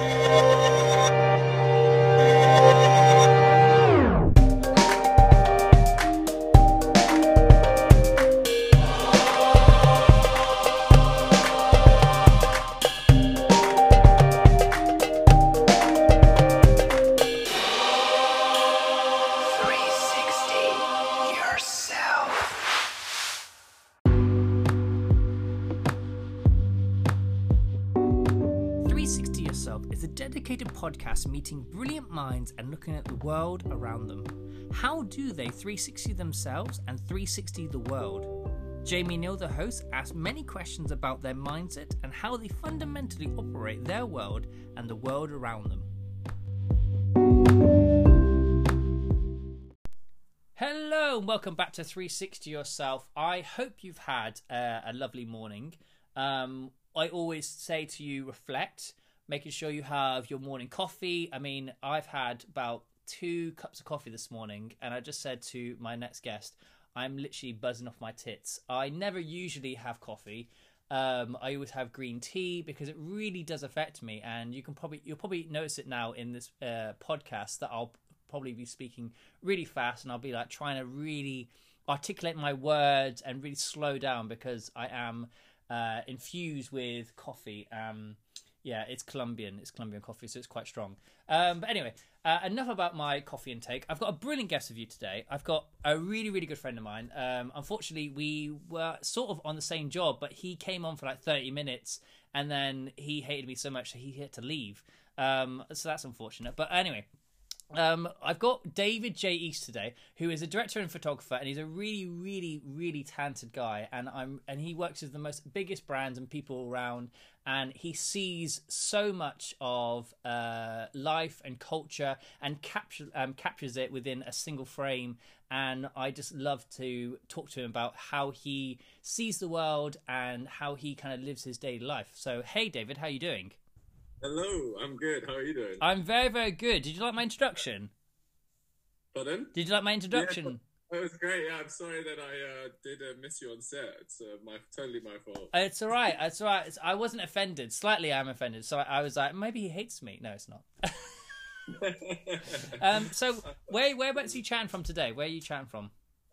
Música meeting brilliant minds and looking at the world around them. How do they 360 themselves and 360 the world? Jamie Neal, the host, asks many questions about their mindset and how they fundamentally operate their world and the world around them. Hello, and welcome back to 360 Yourself. I hope you've had uh, a lovely morning. Um, I always say to you, reflect making sure you have your morning coffee. I mean, I've had about two cups of coffee this morning, and I just said to my next guest, I'm literally buzzing off my tits. I never usually have coffee. Um, I always have green tea because it really does affect me, and you can probably you'll probably notice it now in this uh, podcast that I'll probably be speaking really fast, and I'll be like trying to really articulate my words and really slow down because I am uh, infused with coffee. Um, yeah, it's Colombian. It's Colombian coffee, so it's quite strong. Um, but anyway, uh, enough about my coffee intake. I've got a brilliant guest with you today. I've got a really, really good friend of mine. Um, unfortunately, we were sort of on the same job, but he came on for like 30 minutes and then he hated me so much that he had to leave. Um, so that's unfortunate. But anyway, um, I've got David J East today, who is a director and photographer, and he's a really, really, really talented guy. And I'm and he works with the most biggest brands and people around, and he sees so much of uh, life and culture and capture um, captures it within a single frame. And I just love to talk to him about how he sees the world and how he kind of lives his daily life. So, hey, David, how you doing? Hello, I'm good. How are you doing? I'm very, very good. Did you like my introduction? Pardon? Did you like my introduction? Yeah, it was great. Yeah, I'm sorry that I uh, did uh, miss you on set. It's uh, my totally my fault. It's all right. It's all right. It's, I wasn't offended. Slightly, I'm offended. So I, I was like, maybe he hates me. No, it's not. um, so where whereabouts are you chatting from today? Where are you chatting from?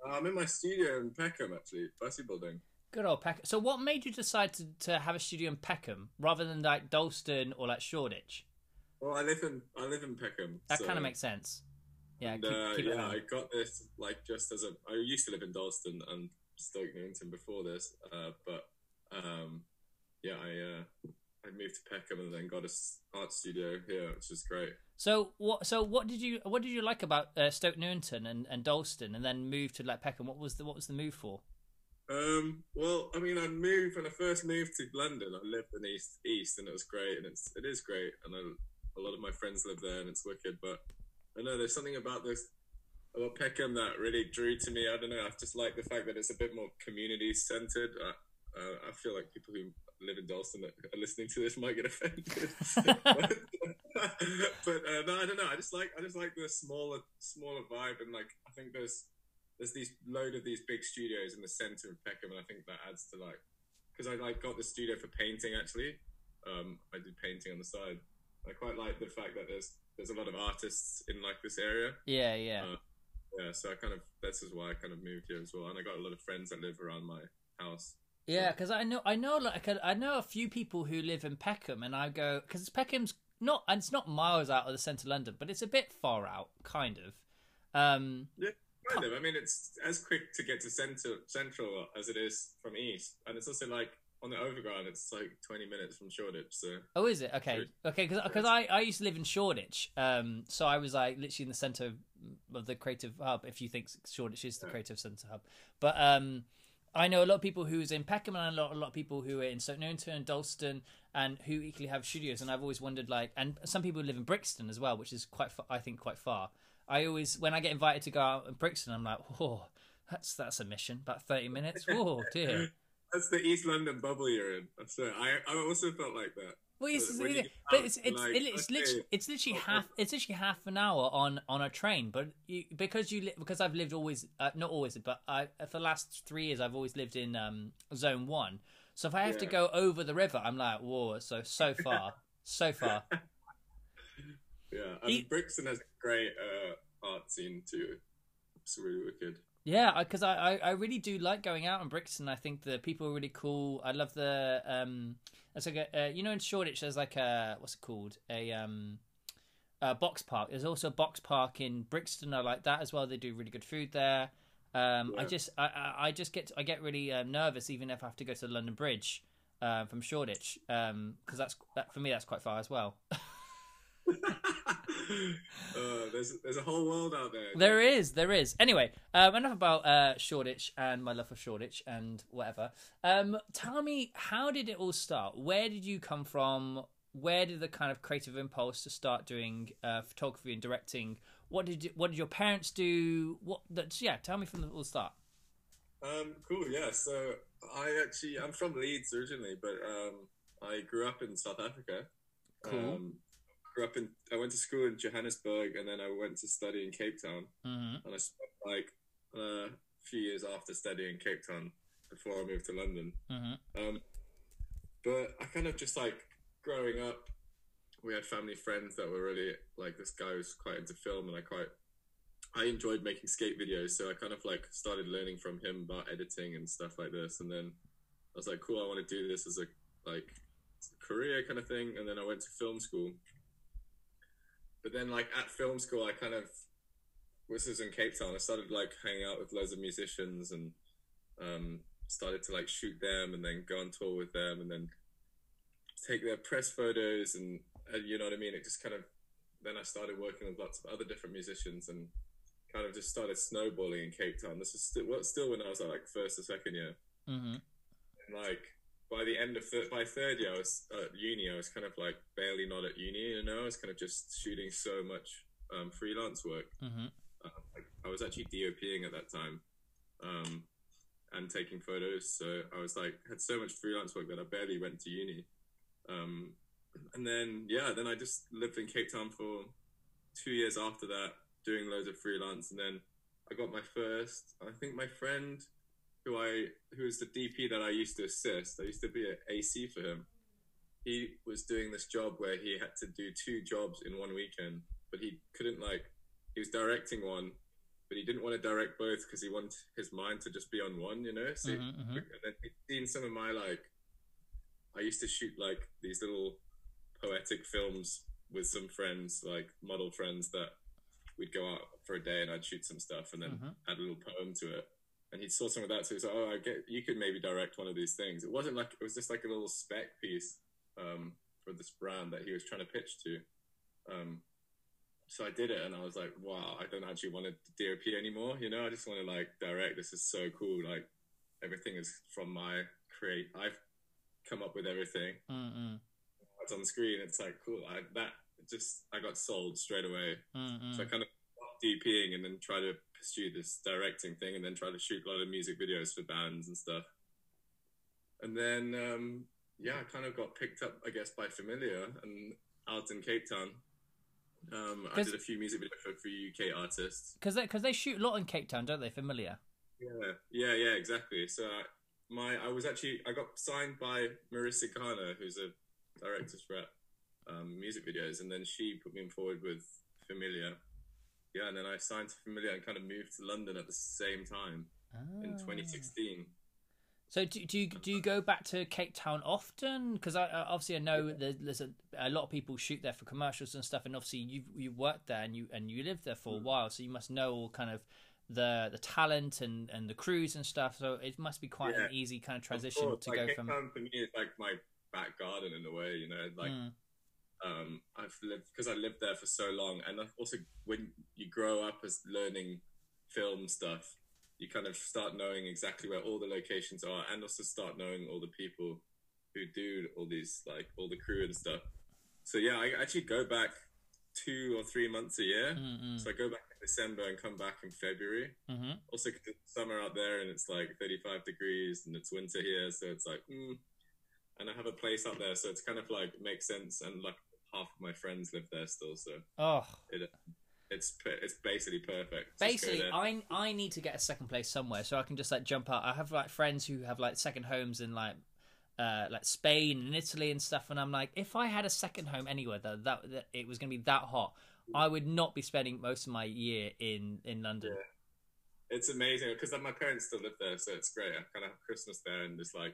I'm in my studio in Peckham, actually, Bussey Building. Good old Peckham. So, what made you decide to, to have a studio in Peckham rather than like Dalston or like Shoreditch? Well, I live in I live in Peckham. That so... kind of makes sense. Yeah, and, keep, uh, keep yeah. I got this like just as a. I used to live in Dalston and Stoke Newington before this, uh, but um, yeah, I uh, I moved to Peckham and then got a art studio here, which is great. So what? So what did you what did you like about uh, Stoke Newington and, and Dalston, and then moved to like Peckham? What was the what was the move for? Um, well, I mean, I moved when I first moved to London. I lived in East East, and it was great, and it's it is great, and I, a lot of my friends live there, and it's wicked. But I know there's something about this about Peckham that really drew to me. I don't know. I just like the fact that it's a bit more community centered. Uh, uh, I feel like people who live in Dalston that are listening to this might get offended. but, but uh, no, I don't know. I just like I just like the smaller smaller vibe, and like I think there's there's these load of these big studios in the center of Peckham, and I think that adds to like because I like got the studio for painting actually. Um, I did painting on the side. I quite like the fact that there's there's a lot of artists in like this area. Yeah, yeah, uh, yeah. So I kind of this is why I kind of moved here as well, and I got a lot of friends that live around my house. Yeah, because I know I know like I know a few people who live in Peckham, and I go because Peckham's not and it's not miles out of the centre of London, but it's a bit far out, kind of. Um, yeah, Kind of. I mean, it's as quick to get to central central as it is from east, and it's also like on the overground. It's like twenty minutes from Shoreditch. So. Oh, is it? Okay, okay. Because I I used to live in Shoreditch, um, so I was like literally in the centre of the creative hub. If you think Shoreditch is the yeah. creative centre hub, but um. I know a lot of people who's in Peckham and a lot, a lot of people who are in Newington and Dalston and who equally have studios. And I've always wondered, like, and some people live in Brixton as well, which is quite, I think, quite far. I always when I get invited to go out in Brixton, I'm like, oh, that's that's a mission. About thirty minutes. Oh dear. that's the East London bubble you're in. So I I also felt like that. Well, it's, but, but it's it's like, it's, okay, literally it's literally half it's literally half an hour on on a train. But you, because you li- because I've lived always uh, not always, but I for the last three years I've always lived in um, zone one. So if I have yeah. to go over the river, I'm like, whoa, so so far, so far. I mean, He- Brixton has a great uh, art scene too. It's really wicked. Yeah, because I, I, I really do like going out in Brixton. I think the people are really cool. I love the um, it's like a, uh, you know in Shoreditch there's like a what's it called a um, a box park. There's also a box park in Brixton. I like that as well. They do really good food there. Um, I just I, I, I just get I get really uh, nervous even if I have to go to the London Bridge uh, from Shoreditch because that's that for me that's quite far as well. uh, there's there's a whole world out there. There is, there is. Anyway, um, enough about uh, Shoreditch and my love for Shoreditch and whatever. Um, tell me, how did it all start? Where did you come from? Where did the kind of creative impulse to start doing uh, photography and directing? What did you, what did your parents do? What? That's yeah. Tell me from the all start. Um, cool. Yeah. So I actually I'm from Leeds originally, but um, I grew up in South Africa. Cool. Um, grew up in. I went to school in Johannesburg, and then I went to study in Cape Town. hmm And I spent like uh, a few years after studying in Cape Town before I moved to London. hmm Um, but I kind of just like growing up, we had family friends that were really like this guy was quite into film, and I quite I enjoyed making skate videos, so I kind of like started learning from him about editing and stuff like this, and then I was like, cool, I want to do this as a like career kind of thing, and then I went to film school. But then, like at film school, I kind of this was in Cape Town. I started like hanging out with loads of musicians and um, started to like shoot them and then go on tour with them and then take their press photos and, and you know what I mean. It just kind of then I started working with lots of other different musicians and kind of just started snowballing in Cape Town. This is still well, still when I was like first or second year hmm and like by the end of thir- by third year I was at uni I was kind of like barely not at uni you know? I was kind of just shooting so much um, freelance work. Hmm uh, like, I was actually DOPing at that time um, and taking photos. So I was like had so much freelance work that I barely went to uni. Um, and then yeah then I just lived in Cape Town for two years after that doing loads of freelance. And then I got my first I think my friend who I who was the DP that I used to assist. I used to be an AC for him. He was doing this job where he had to do two jobs in one weekend, but he couldn't like he was directing one, but he didn't want to direct both because he wanted his mind to just be on one, you know. So Mhm, mhm. and then he'd seen some of my like I used to shoot like these little poetic films with some friends, like model friends that we'd go out for a day and I'd shoot some stuff and then Mhm. add a little poem to it. And he saw some of that, so he's like, "Oh, I get you could maybe direct one of these things." It wasn't like it was just like a little spec piece um, for this brand that he was trying to pitch to. Um, so I did it, and I was like, "Wow, I don't actually want to DOP anymore. You know, I just want to like direct. This is so cool. Like everything is from my create. I've come up with everything. Mm-mm. It's on the screen. It's like cool. I that just I got sold straight away. Mm-mm. So I kind of stopped DPing and then try to pursue this directing thing and then try to shoot a lot of music videos for bands and stuff. And then, um, yeah, I kind of got picked up, I guess, by Familiar and out in Cape Town. Um, I did a few music videos for few UK artists. Because they, cause they shoot a lot in Cape Town, don't they? Familiar. Yeah, yeah, yeah, exactly. So I, my, I was actually, I got signed by Marissa Garner, who's a director's rep, um, music videos, and then she put me in forward with Familiar. Yeah, and then I signed to Familiar and kind of moved to London at the same time in Ah. 2016. So do, do you do you go back to Cape Town often? Because I, obviously I know there's, there's a, a lot of people shoot there for commercials and stuff, and obviously you you worked there and you and you lived there for a Mm. while, so you must know all kind of the the talent and and the crews and stuff. So it must be quite an easy kind of Of transition course, to like, go Cape from. Town for me is like my back garden in a way, you know, like Mm, um, I've lived because I lived there for so long, and also when you grow up as learning film stuff, you kind of start knowing exactly where all the locations are, and also start knowing all the people who do all these like all the crew and stuff. So yeah, I actually go back two or three months a year. mm, mm, So I go back in December and come back in February. mhm. Also, 'cause it's summer out there and it's like 35 degrees and it's winter here, so it's like, mm. and I have a place out there, so it's kind of like makes sense. And like half of my friends live there still, so Oh, it's it's basically perfect. Basically i i need to get a second place somewhere so i can just like jump out i have like friends who have like second homes in like uh, like Spain and Italy and stuff. And I'm like, if I had a second home anywhere that that, that it was going to be that hot, I would not be spending most of my year in in London. Yeah. It's amazing because my parents still live there, so it's great. I kind of have Christmas there and just like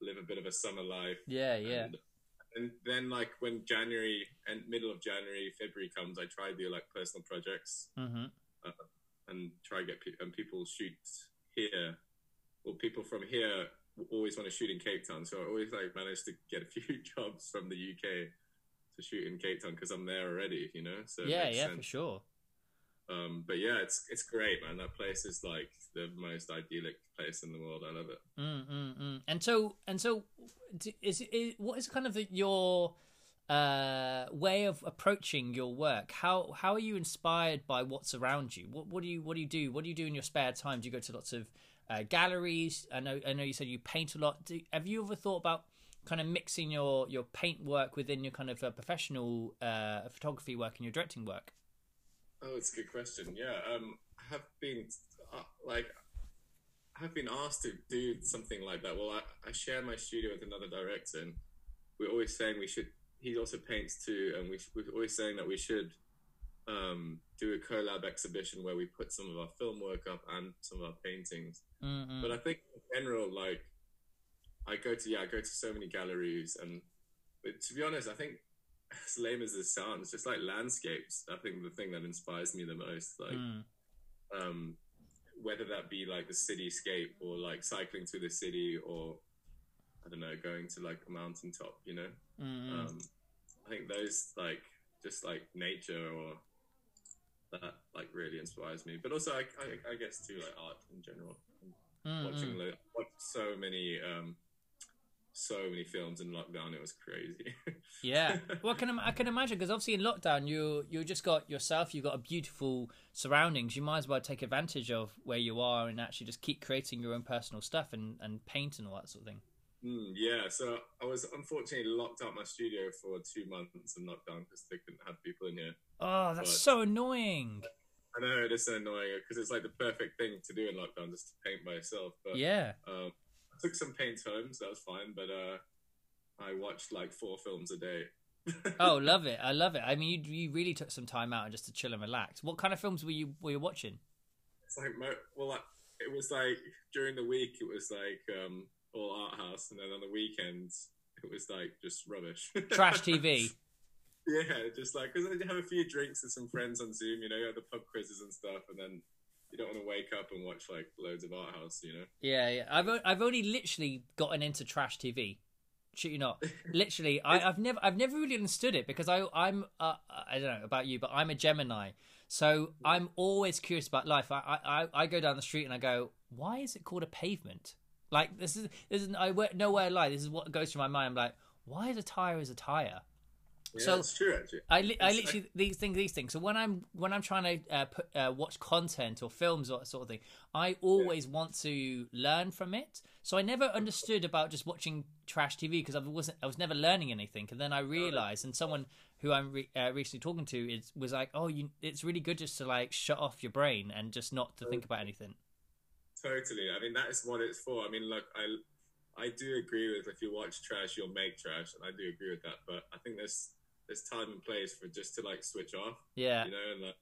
live a bit of a summer life. Yeah, yeah. And, then like when January and middle of January, February comes, I try do like personal projects hmm uh, and try get pe- and people shoot here. Well, people from here always want to shoot in Cape Town, so I always like manage to get a few jobs from the UK to shoot in Cape Town because I'm there already, you know. So Yeah, yeah, sense. for sure. Um, but yeah, it's it's great, man. That place is like the most idyllic place in the world. I love it. Mm, mm, mm. And so, and so, is, is what is kind of the, your uh, way of approaching your work? How how are you inspired by what's around you? What what do you what do you do? What do you do in your spare time? Do you go to lots of uh, galleries? I know I know you said you paint a lot. Do, have you ever thought about kind of mixing your your paint work within your kind of uh, professional uh, photography work and your directing work? Oh, it's a good question. Yeah, um, I have been uh, like, I have been asked to do something like that. Well, I, I share my studio with another director, and we're always saying we should. He also paints too, and we, we're always saying that we should um, do a collab exhibition where we put some of our film work up and some of our paintings. Mm-mm. But I think in general, like, I go to yeah, I go to so many galleries, and but to be honest, I think as lame as this sounds, just like landscapes, I think the thing that inspires me the most, like, Mm. um, whether that be like the cityscape or like cycling through the city or I don't know, going to like a mountaintop, you know. Mm-mm. Um, I think those like just like nature or that like really inspires me. But also, I, I, I guess too like art in general. Mm-mm. Watching watched so many um, so many films in lockdown, it was crazy. Yeah, well, I can I can imagine because obviously in lockdown you you just got yourself, you got a beautiful surroundings. You might as well take advantage of where you are and actually just keep creating your own personal stuff and and paint and all that sort of thing. Mm, yeah, so I was unfortunately locked out my studio for two months in lockdown because they couldn't have people in here. Oh, that's But- so annoying. I know it is so annoying because it's like the perfect thing to do in lockdown, just to paint by yourself. But Yeah. um, took some paints home, so that was fine. But uh, I watched like four films a day. Oh, love it. I love it. I mean, you you really took some time out and just to chill and relax. What kind of films were you were you watching? it's like well, like, it was like during the week it was like um, all art house, and then on the weekends it was like just rubbish. Trash TV. Yeah, just like because I have a few drinks with some friends on Zoom, you know, you have the pub quizzes and stuff, and then you don't want to wake up and watch like loads of art house, you know. Yeah, yeah. I've I've only literally gotten into trash TV. Shit, you not. Literally, I, I've never I've never really understood it because I I'm uh, I don't know about you, but I'm a Gemini, so I'm always curious about life. I I I go down the street and I go, why is it called a pavement? Like this is this is I nowhere lie. This is what goes through my mind. I'm like, why is a tire is a tire? Yeah, So- it's true actually. I, li- I literally these things these things. So when I'm when I'm trying to uh, put, uh, watch content or films or that sort of thing, I always want to learn from it. So I never understood about just watching trash TV because I wasn't I was never learning anything. And then I realized, and someone who I'm re- uh, recently talking to is was like, oh, you, it's really good just to like shut off your brain and just not to think about anything. Totally. I mean, that is what it's for. I mean, look, I I do agree with if you watch trash, you'll make trash, and I do agree with that. But I think there's there's time and place for just to like switch off, Yeah, you know, and like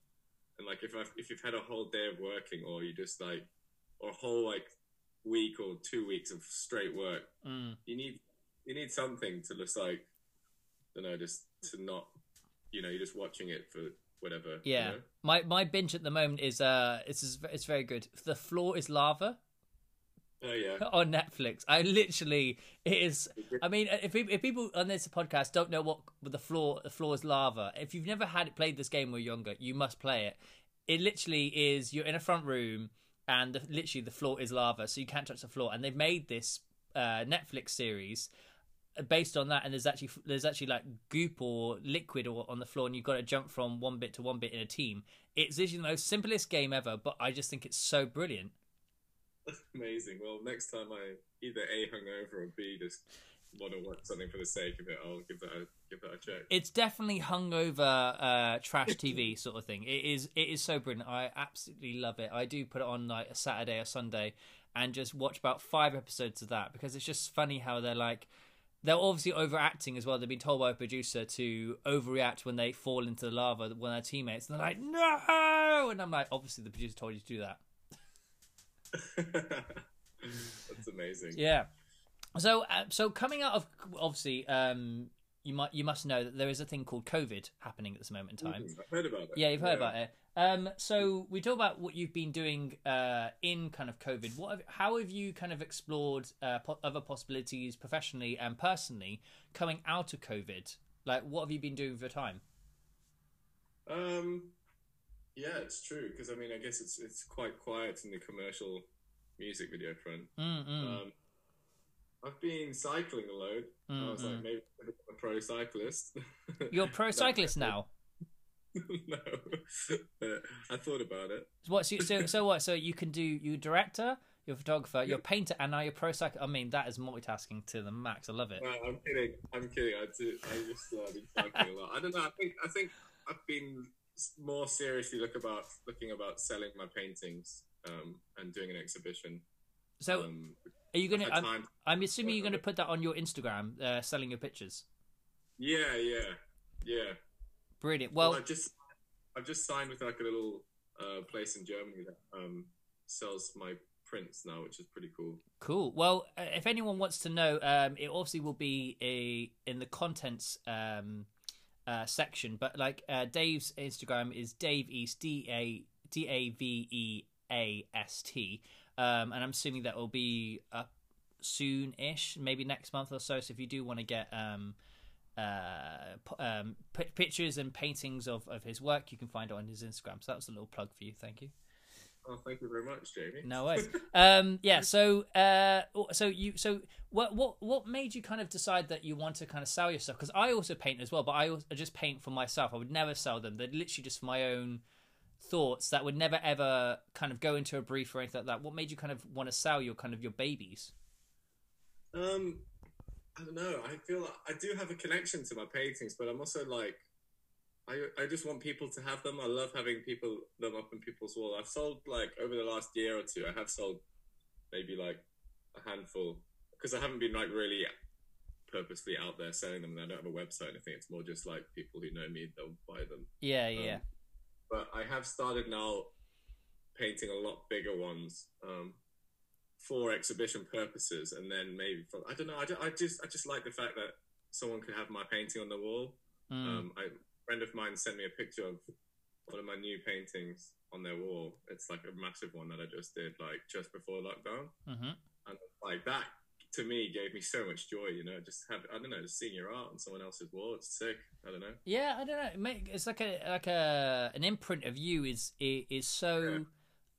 and like if I've, if you've had a whole day of working, or you just like or a whole like week or two weeks of straight work, mm. you need you need something to just like you know just to not you know you're just watching it for whatever. you yeah. know? My my binge at the moment is uh it's it's very good. The floor is lava. Oh yeah. on Netflix. I literally it is. I mean, if people, if people on this podcast don't know what the floor the floor is lava, if you've never had played this game when you're younger, you must play it. It literally is. You're in a front room, and the, literally the floor is lava, so you can't touch the floor. And they've made this uh, Netflix series based on that and there's actually there's actually like goop or liquid or on the floor and you've got to jump from one bit to one bit in a team it's literally the most simplest game ever but i just think it's so brilliant Amazing. Well, next time I either A hungover or B just want to watch something for the sake of it, I'll give that a give that a check. It's definitely hungover uh, trash TV sort of thing. It is. It is so brilliant. I absolutely love it. I do put it on like a Saturday or Sunday and just watch about five episodes of that because it's just funny how they're like they're obviously overacting as well. They've been told by a producer to overreact when they fall into the lava when their teammates. And they're like, no! And I'm like, obviously the producer told you to do that. That's amazing. Yeah. So, uh, so coming out of obviously, um, you might you must know that there is a thing called COVID happening at this moment in time. Mm, I've heard about it. Yeah, you've heard about it. Um, so we talk about what you've been doing uh, in kind of COVID. What, have, how have you kind of explored uh, po- other possibilities professionally and personally coming out of COVID? Like, what have you been doing with your time? Um, yeah, it's true because I mean, I guess it's it's quite quiet in the commercial music video front. Mm-mm. Um, I've been cycling a load. I was like, maybe I'm a pro cyclist. You're a pro cyclist now. no, I thought about it. What? So, so, so what? So you can do you director, you're a photographer, you're a painter, and now you're pro cyclist. I mean, that is multitasking to the max. I love it. Uh, I'm kidding. I'm kidding. I do. I just uh, been cycling a lot. I don't know. I think I think I've been more seriously look about looking about selling my paintings um, and doing an exhibition. So, um, are you gonna? had I'm. I'm assuming you're gonna put that on your Instagram, uh, selling your pictures. Yeah, yeah, yeah. Brilliant. Well, Well, I've just I've just signed with like a little uh, place in Germany that um, sells my prints now, which is pretty cool. Cool. Well, uh, if anyone wants to know, um, it obviously will be a in the contents um, uh, section. But like uh, Dave's Instagram is Dave East D A D A V E A S T, um, and I'm assuming that will be up soon-ish, maybe next month or so. So if you do want to get um, uh, um, p- pictures and paintings of, of his work, you can find it on his Instagram. So that was a little plug for you. Thank you. Oh, thank you very much, Jamie. No worries. um, yeah. So, uh, so you, so what, what, what made you kind of decide that you want to kind of sell yourself? Because I also paint as well, but I, also, I just paint for myself. I would never sell them. They're literally just for my own thoughts that would never ever kind of go into a brief or anything like that. What made you kind of want to sell your kind of your babies? Um, I don't know. I feel like I do have a connection to my paintings, but I'm also like, I I just want people to have them. I love having people them up in people's wall. I've sold like over the last year or two. I have sold maybe like a handful because I haven't been like really purposely out there selling them. And I don't have a website. I think it's more just like people who know me they'll buy them. Yeah, yeah. But I have started now painting a lot bigger ones. Um, for exhibition purposes, and then maybe for I don't know. I, ju- I just I just like the fact that someone could have my painting on the wall. Mm. Um, I, friend of mine sent me a picture of one of my new paintings on their wall. It's like a massive one that I just did like just before lockdown, hmm and like that to me gave me so much joy. You know, just have I don't know, just seeing your art on someone else's wall. It's sick. I don't know. Yeah, I don't know. It's like a like a an imprint of you is is, is so.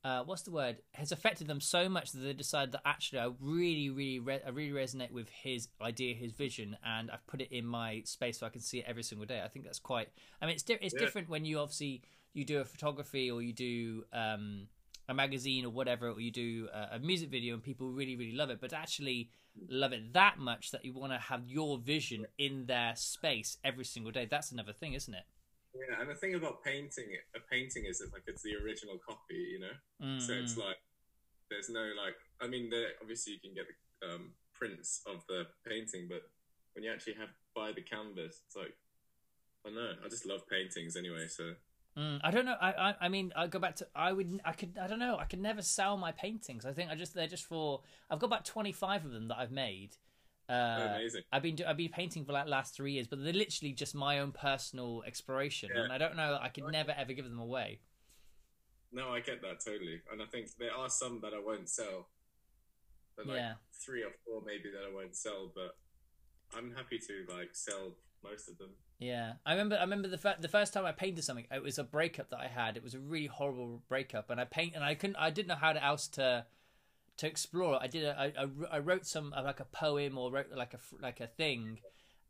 Uh, what's the word? Has affected them so much that they decide that actually I really, really, re- I really resonate with his idea, his vision, and I've put it in my space so I can see it every single day. I think that's quite. I mean, it's di- it's Yeah. different when you obviously you do a photography or you do um, a magazine or whatever, or you do a, a music video and people really, really love it. But actually love it that much that you want to have your vision in their space every single day. That's another thing, isn't it? Yeah, and the thing about painting, a painting is that like it's the original copy. You know. Mm, So it's like there's no like I mean there obviously you can get the um, prints of the painting, but when you actually have buy the canvas, it's like I know. I just love paintings anyway. So Mm, I don't know. I, I I mean, I go back to. I would. I could. I don't know. I could never sell my paintings. I think I just. They're just for. I've got about twenty five of them that I've made. Uh, amazing. I've been. do- I've been painting for like last three years, but they're literally just my own personal exploration, Yeah. and I don't know. I could never ever give them away. No, I get that totally, and I think there are some that I won't sell. But like Yeah. three or four maybe that I won't sell, but I'm happy to like sell most of them. Yeah, I remember. I remember the fir- the first time I painted something. It was a breakup that I had. It was a really horrible breakup, and I paint and I couldn't. I didn't know how to- else to to explore it. I did. A, I, I wrote some uh, like a poem or wrote like a like a thing,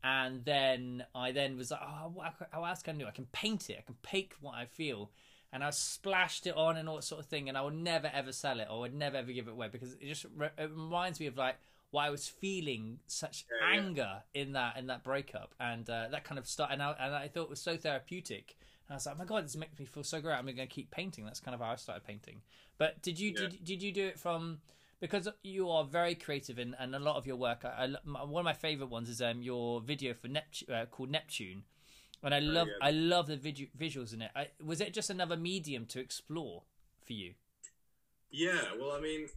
and then I then was like, oh, what, how else can I do? I can paint it. I can paint what I feel. And I splashed it on and all that sort of thing, and I would never ever sell it, or I would never ever give it away because it just re- it reminds me of like why I was feeling such Yeah, yeah. anger in that in that breakup, and uh, that kind of started. And I, and I thought it was so therapeutic. And I was like, oh my god, this makes me feel so great. I'm going to keep painting. That's kind of how I started painting. But did you Yeah. did, did you do it from because you are very creative and, and a lot of your work? I, I my- one of my favorite ones is um your video for Neptune uh, called Neptune, and I love yeah. I love the video, visuals in it. I, was it just another medium to explore for you? Yeah, well, I mean,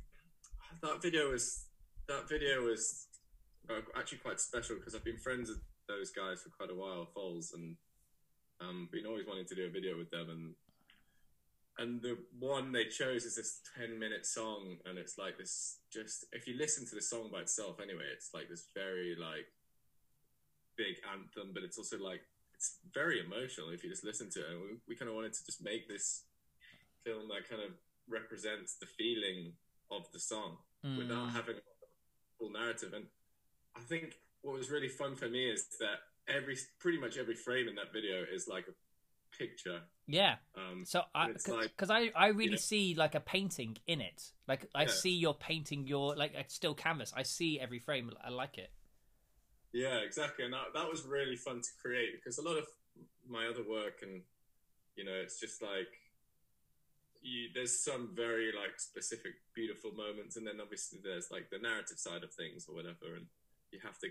that video was that video was uh, actually quite special because I've been friends with those guys for quite a while, Foals, and um, been always wanting to do a video with them. And and the one they chose is this ten minute song, and it's like this. Just if you listen to the song by itself, anyway, it's like this very like big anthem, but it's also like it's very emotional if you just listen to it. And we, we kind of wanted to just make this film that kind of represents the feeling of the song without Mm. having a full narrative. And I think what was really fun for me is that every pretty much every frame in that video is like a picture. Yeah. Um, So I it's like- because I I really know- see like a painting in it. Like I Yeah. see your painting your like a still canvas. I see every frame. I like it. Yeah, exactly, and that, that was really fun to create because a lot of my other work, and you know, it's just like you. There's some very like specific, beautiful moments, and then obviously there's like the narrative side of things or whatever, and you have to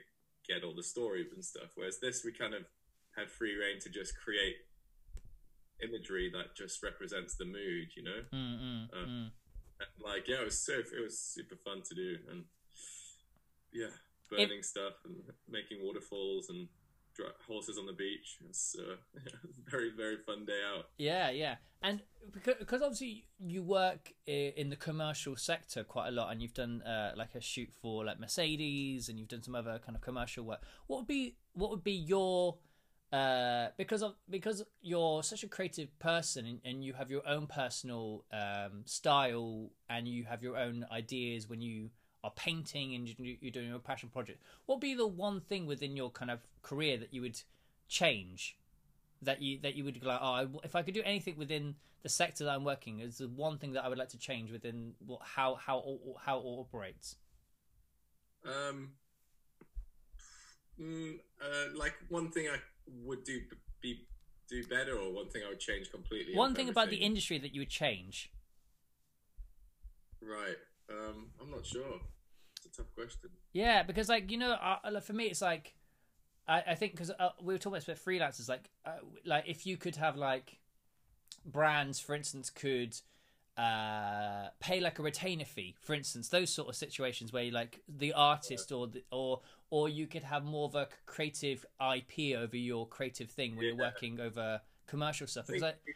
get all the stories and stuff. Whereas this, we kind of had free reign to just create imagery that just represents the mood, you know. Mm, mm, Uh, mm. And, like yeah, it was so it was super fun to do, and yeah, burning stuff and making waterfalls and dri- horses on the beach. It's uh, a very very fun day out. Yeah, yeah, and because, because obviously you work in the commercial sector quite a lot, and you've done uh, like a shoot for like Mercedes, and you've done some other kind of commercial work. What would be what would be your uh, because of because you're such a creative person and, and you have your own personal um, style and you have your own ideas when you are painting and you- you're doing your passion project. What would be the one thing within your kind of career that you would change? that you that you would go like, oh, if I could do anything within the sector that I'm working, is the one thing that I would like to change within what, how how how it operates. Um, mm, uh, like one thing I would do be do better, or one thing I would change completely. One thing about the industry that you would change. right? Um, I'm not sure. It's a tough question. Yeah, because like you know, uh, for me, it's like I, I think because uh, we were talking about freelancers, like uh, like if you could have like brands, for instance, could uh pay like a retainer fee for instance those sort of situations where you like the artist or the, or or you could have more of a creative ip over your creative thing when you're working over commercial stuff I because think I,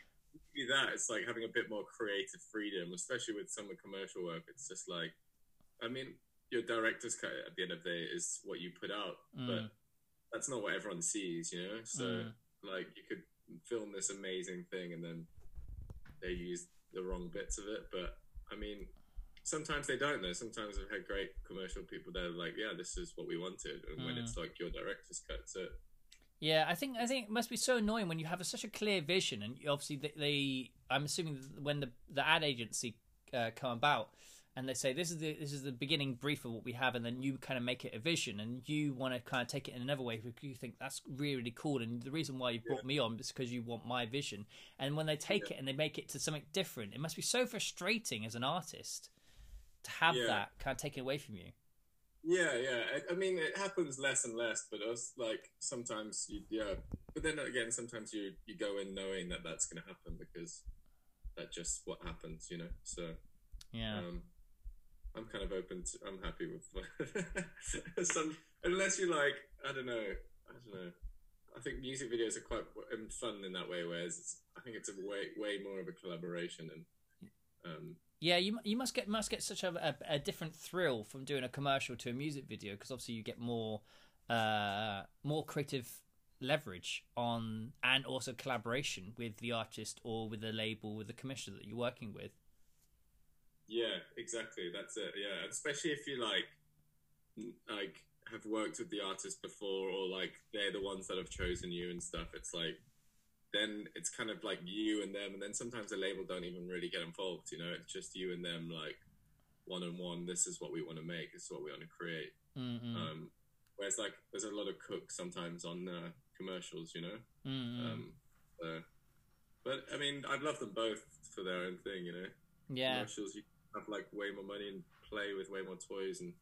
do that, it's like having a bit more creative freedom, especially with some of the commercial work. It's just like, I mean, your director's cut at the end of the day is what you put out, Mm. but that's not what everyone sees, you know. So Mm. like, you could film this amazing thing, and then they use the wrong bits of it. But I mean, sometimes they don't. Though sometimes I've had great commercial people. that are like, yeah, this is what we wanted, and when Mm. it's like your director's cut, so Yeah, I think I think it must be so annoying when you have a, such a clear vision, and obviously they, they I'm assuming when the the ad agency uh, come about and they say this is the this is the beginning brief of what we have, and then you kind of make it a vision, and you want to kind of take it in another way because you think that's really really cool, and the reason why you brought me on is because you want my vision, and when they take it and they make it to something different, it must be so frustrating as an artist to have Yeah. that kind of taken away from you. Yeah, yeah. I, I mean, it happens less and less, but us like sometimes you, yeah. But then again, sometimes you you go in knowing that that's going to happen because that's just what happens, you know. So Yeah. um, I'm kind of open to. I'm happy with some, unless you like. I don't know. I don't know. I think music videos are quite fun in that way, whereas it's, I think it's a way way more of a collaboration and. Um, Yeah, you you must get must get such a, a, a different thrill from doing a commercial to a music video because obviously you get more uh, more creative leverage on and also collaboration with the artist or with the label with the commissioner that you're working with. Yeah, exactly. That's it. Yeah, especially if you like, like have worked with the artist before, or like they're the ones that have chosen you and stuff. It's like then it's kind of like you and them, and then sometimes the label don't even really get involved. You know, it's just you and them, like one on one. This is what we want to make. This is what we want to create. Mm-mm. Um, whereas like there's a lot of cooks sometimes on uh, commercials, you know. Mm-mm. Um, uh, but I mean, I'd love them both for their own thing, you know. yeah. Commercials, you have like way more money and play with way more toys and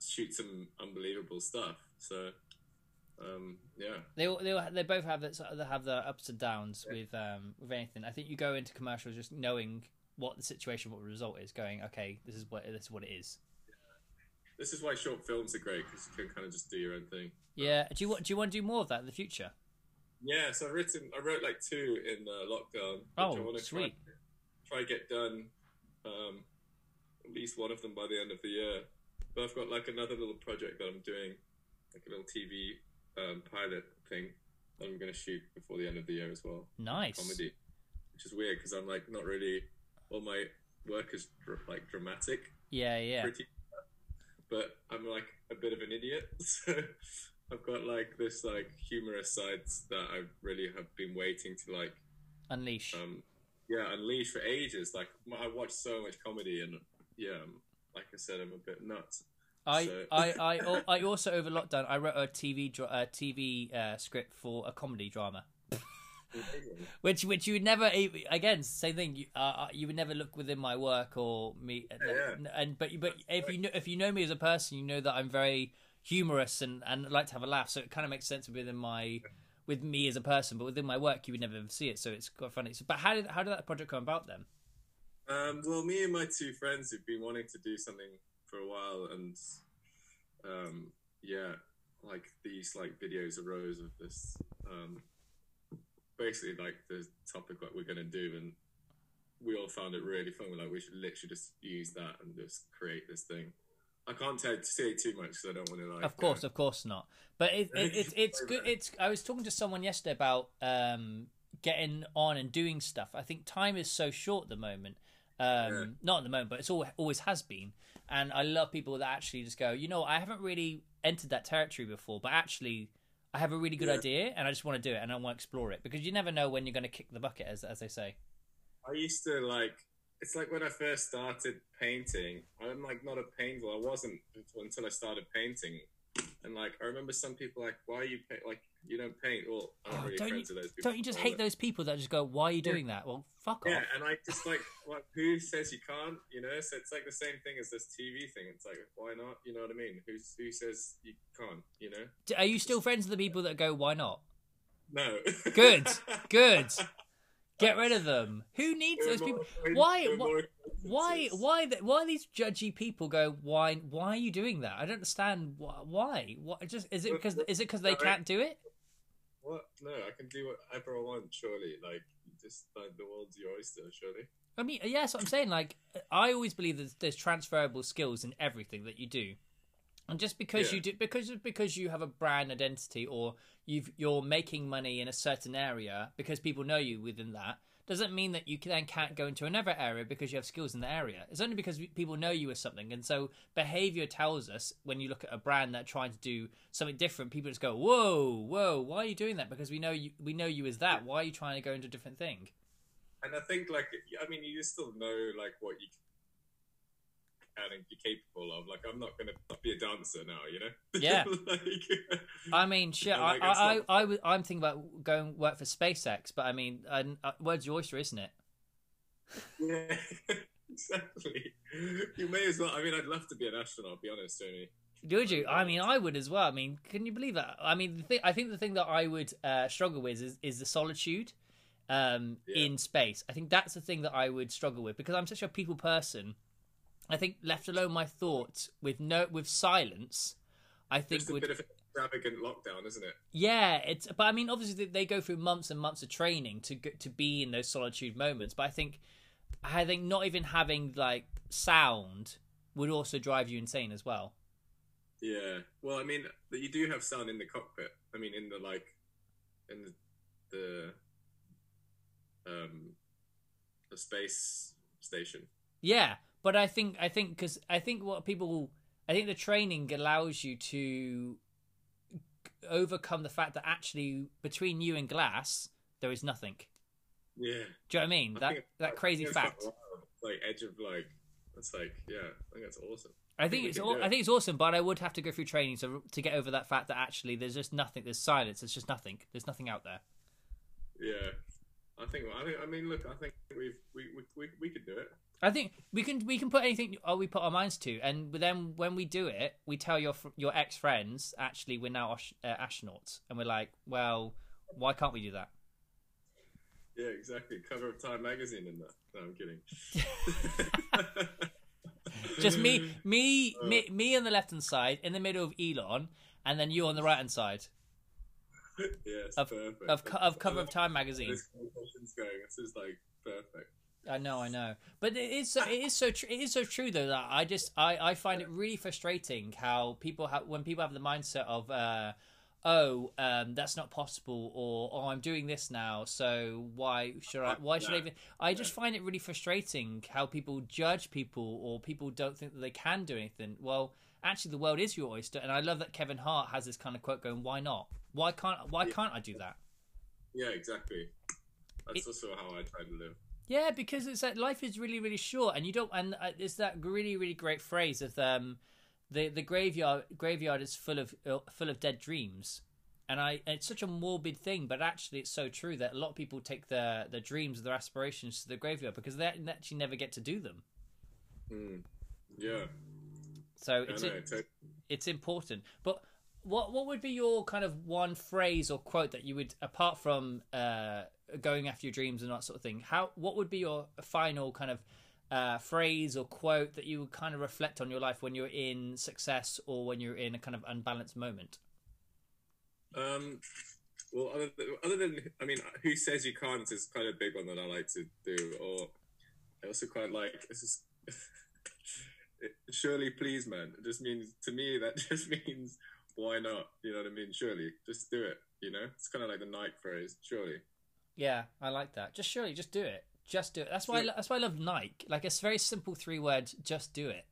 shoot some unbelievable stuff. So, um, yeah, They all, they all, they both have that they have the ups and downs with um with anything. I think you go into commercials just knowing what the situation, what the result is. Going, okay, this is what this is what it is. this is why short films are great because you can kind of just do your own thing. Yeah. Do you want do you want to do more of that in the future? Yeah, so I've written, I wrote like two in uh, lockdown. Oh, I want to sweet. Try, try get done, um, at least one of them by the end of the year. But I've got like another little project that I'm doing, like a little TV um, pilot thing that I'm going to shoot before the end of the year as well. Nice. Comedy, which is weird because I'm like not really. All my work is dr- like dramatic, Yeah, yeah. pretty, but I'm like a bit of an idiot. So I've got like this like humorous sides that I really have been waiting to like Unleash. um yeah unleash for ages. Like I watch so much comedy and yeah, like I said, I'm a bit nuts. I, so- I, I, I also over lockdown I wrote a TV uh, TV uh, script for a comedy drama, which which you would never again same thing you uh, you would never look within my work or me yeah. and but but if you know if you know me as a person you know that I'm very humorous and and like to have a laugh so it kind of makes sense within my with me as a person but within my work you would never see it so it's quite funny. So, but how did how did that project come about then? Um, well, me and my two friends have been wanting to do something for a while, and um, yeah, like these like videos arose of this, um, basically like the topic that we're gonna do, and we all found it really fun. We're like, we should literally just use that and just create this thing. I can't tell, say too much because I don't want to like. of course uh, of course not but it, it, it's it's good it's i was talking to someone yesterday about um getting on and doing stuff i think time is so short at the moment um Yeah. not at the moment but it's all always has been and i love people that actually just go you know i haven't really entered that territory before but actually i have a really good Yeah. idea and i just want to do it and i want to explore it because you never know when you're going to kick the bucket as as they say I used to like. It's like when I first started painting. I'm like not a painter. I wasn't until I started painting. And like I remember some people like, "Why are you like you don't paint?" Well, I'm not Oh, really don't friends with those people. don't you just hate those people that just go why are you doing that well fuck Yeah, off Yeah, and I just like, like, who says you can't? You know, so it's like the same thing as this TV thing. It's like, why not? You know what I mean? Who's who says you can't? You know? are you still friends with the people that go why not No. Good, good. Get rid of them. Who needs We're those more people? Why- why- Why? Why? th- Why these judgy people go? Why? Why are you doing that? I don't understand. Wh- Why? What? Just is it because is it because they can't do it? What? No, I can do whatever I want. Surely, like, just like the world's your oyster. Surely. I mean, yeah, that's what I'm saying. Like, I always believe that there's transferable skills in everything that you do, and just because Yeah. you do, because because you have a brand identity or you've you're making money in a certain area because people know you within that, doesn't mean that you then can't go into another area because you have skills in the area. It's only because people know you as something, and so behavior tells us when you look at a brand that trying to do something different, people just go, "Whoa, whoa, why are you doing that?" Because we know you, we know you as that. Why are you trying to go into a different thing? And I think, like, I mean, you still know, like, what you can and you're capable of. Like, I'm not gonna be a dancer now, you know? Yeah. like, I mean, shit. I, like, I, not... I, I, I, am thinking about going work for SpaceX, but I mean, I, word's your oyster, isn't it? yeah, exactly. You may as well. I mean, I'd love to be an astronaut. Be honest, Tony. Would you? I mean, I would as well. I mean, can you believe that? I mean, the thing, I think the thing that I would uh, struggle with is, is the solitude um, Yeah. in space. I think that's the thing that I would struggle with because I'm such a people person. I think left alone my thoughts with no with silence, I think would bit of an extravagant lockdown, isn't it? Yeah, it's but I mean obviously they- they go through months and months of training to to be in those solitude moments. But I think I think not even having like sound would also drive you insane as well. Yeah. Well, I mean, you do have sound in the cockpit. I mean, in the like, in the, the um, the space station. Yeah, but I think I think because I think what people I think the training allows you to overcome the fact that actually between you and glass there is nothing. Yeah. Do you know what I mean? I That think- that crazy fact. quite wild. Like edge of like That's like, yeah, I think that's awesome. I think we it's can I think it's awesome, but I would have to go through training to to get over that fact that actually there's just nothing. There's silence. There's just nothing. There's nothing out there. Yeah, I think. I think. I mean, look, I think we've we we we, we could do it. I think we can we can put anything oh, we put our minds to, and then when we do it, we tell your your ex friends actually we're now uh, astronauts, and we're like, well, why can't we do that? Yeah, exactly. Cover of Time magazine in that. No, I'm kidding. Just me, me, Uh. me, me on the left hand side, in the middle of Elon, and then you on the right hand side yes, of perfect. of, of cover of Time magazine. This conversation's going. This is like perfect. I know, I know, but it is so, it is so true. It is so true though that I just I, I find it really frustrating how people have when people have the mindset of uh, oh um, that's not possible or oh I'm doing this now so why should I why should I even I just find it really frustrating how people judge people or people don't think that they can do anything. Well, actually the world is your oyster, and I love that Kevin Hart has this kind of quote going why not why can't why can't I do that. Yeah, exactly. That's It- also how I try to live. Yeah, because it's that life is really, really short, and you don't. And uh, it's that really, really great phrase of um, the the graveyard graveyard is full of uh, full of dead dreams, and I it's such a morbid thing, but actually it's so true that a lot of people take their their dreams, their aspirations to the graveyard because they actually never get to do them. Mm. Yeah, So it's know. a, it's important. But what what would be your kind of one phrase or quote that you would, apart from uh, going after your dreams and that sort of thing, how what would be your final kind of uh, phrase or quote that you would kind of reflect on your life when you're in success or when you're in a kind of unbalanced moment? Um, well, other than, other than, I mean, who says you can't is quite a big one that I like to do. Or I also quite like this is surely, please, man. It just means to me that just means why not? You know what I mean? Surely, just do it. You know, it's kind of like the Nike phrase. Surely, Yeah, I like that. Just surely, just do it. Just do it. That's why. I, that's why I love Nike. Like it's very simple three words. Just do it.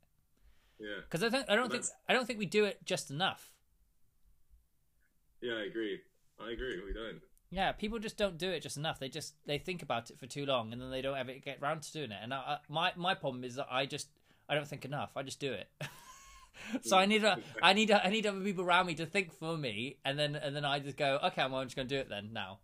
yeah, Because I don't. I don't think. That's- I don't think we do it just enough. yeah. I agree. I agree. We don't. Yeah, people just don't do it just enough. They just they think about it for too long, and then they don't ever get round to doing it. And I, I, my my problem is that I just I don't think enough. I just do it. so I need a, I need a, I need other people around me to think for me, and then and then I just go, okay, I'm just going to do it then now.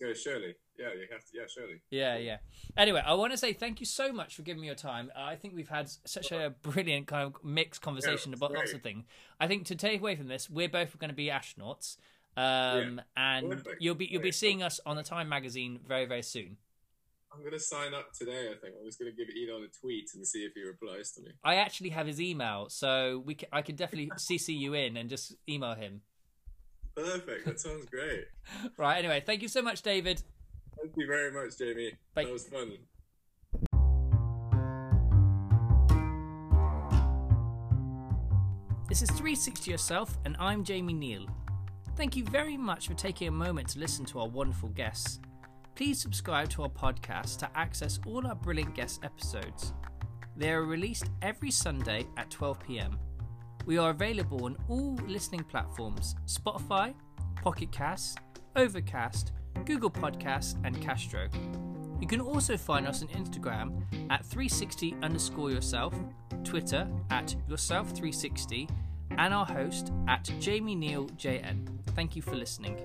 Go. Surely, yeah. You have to. Yeah, surely. Yeah, yeah. Anyway, I want to say thank you so much for giving me your time. I think we've had such a brilliant kind of mixed conversation it's about lots of things. I think to take away from this, we're both going to be astronauts, um, and Perfect. you'll be you'll be seeing us on the Time magazine very very soon. I'm gonna sign up today. I think I'm just gonna give Elon a tweet and see if he replies to me. I actually have his email, so we c I could definitely CC you in and just email him. Perfect. That sounds great. Right. Anyway, thank you so much, David. Thank you very much, Jamie. Bye. That was fun. This is 360 Yourself, and I'm Jamie Neal. Thank you very much for taking a moment to listen to our wonderful guests. Please subscribe to our podcast to access all our brilliant guest episodes. They are released every Sunday at 12 pm. We are available on all listening platforms Spotify, Pocket Casts, Overcast, Google Podcasts, and Castro. You can also find us on Instagram at 360 underscore yourself, Twitter at yourself360, and our host at Jamie Neal JN. Thank you for listening.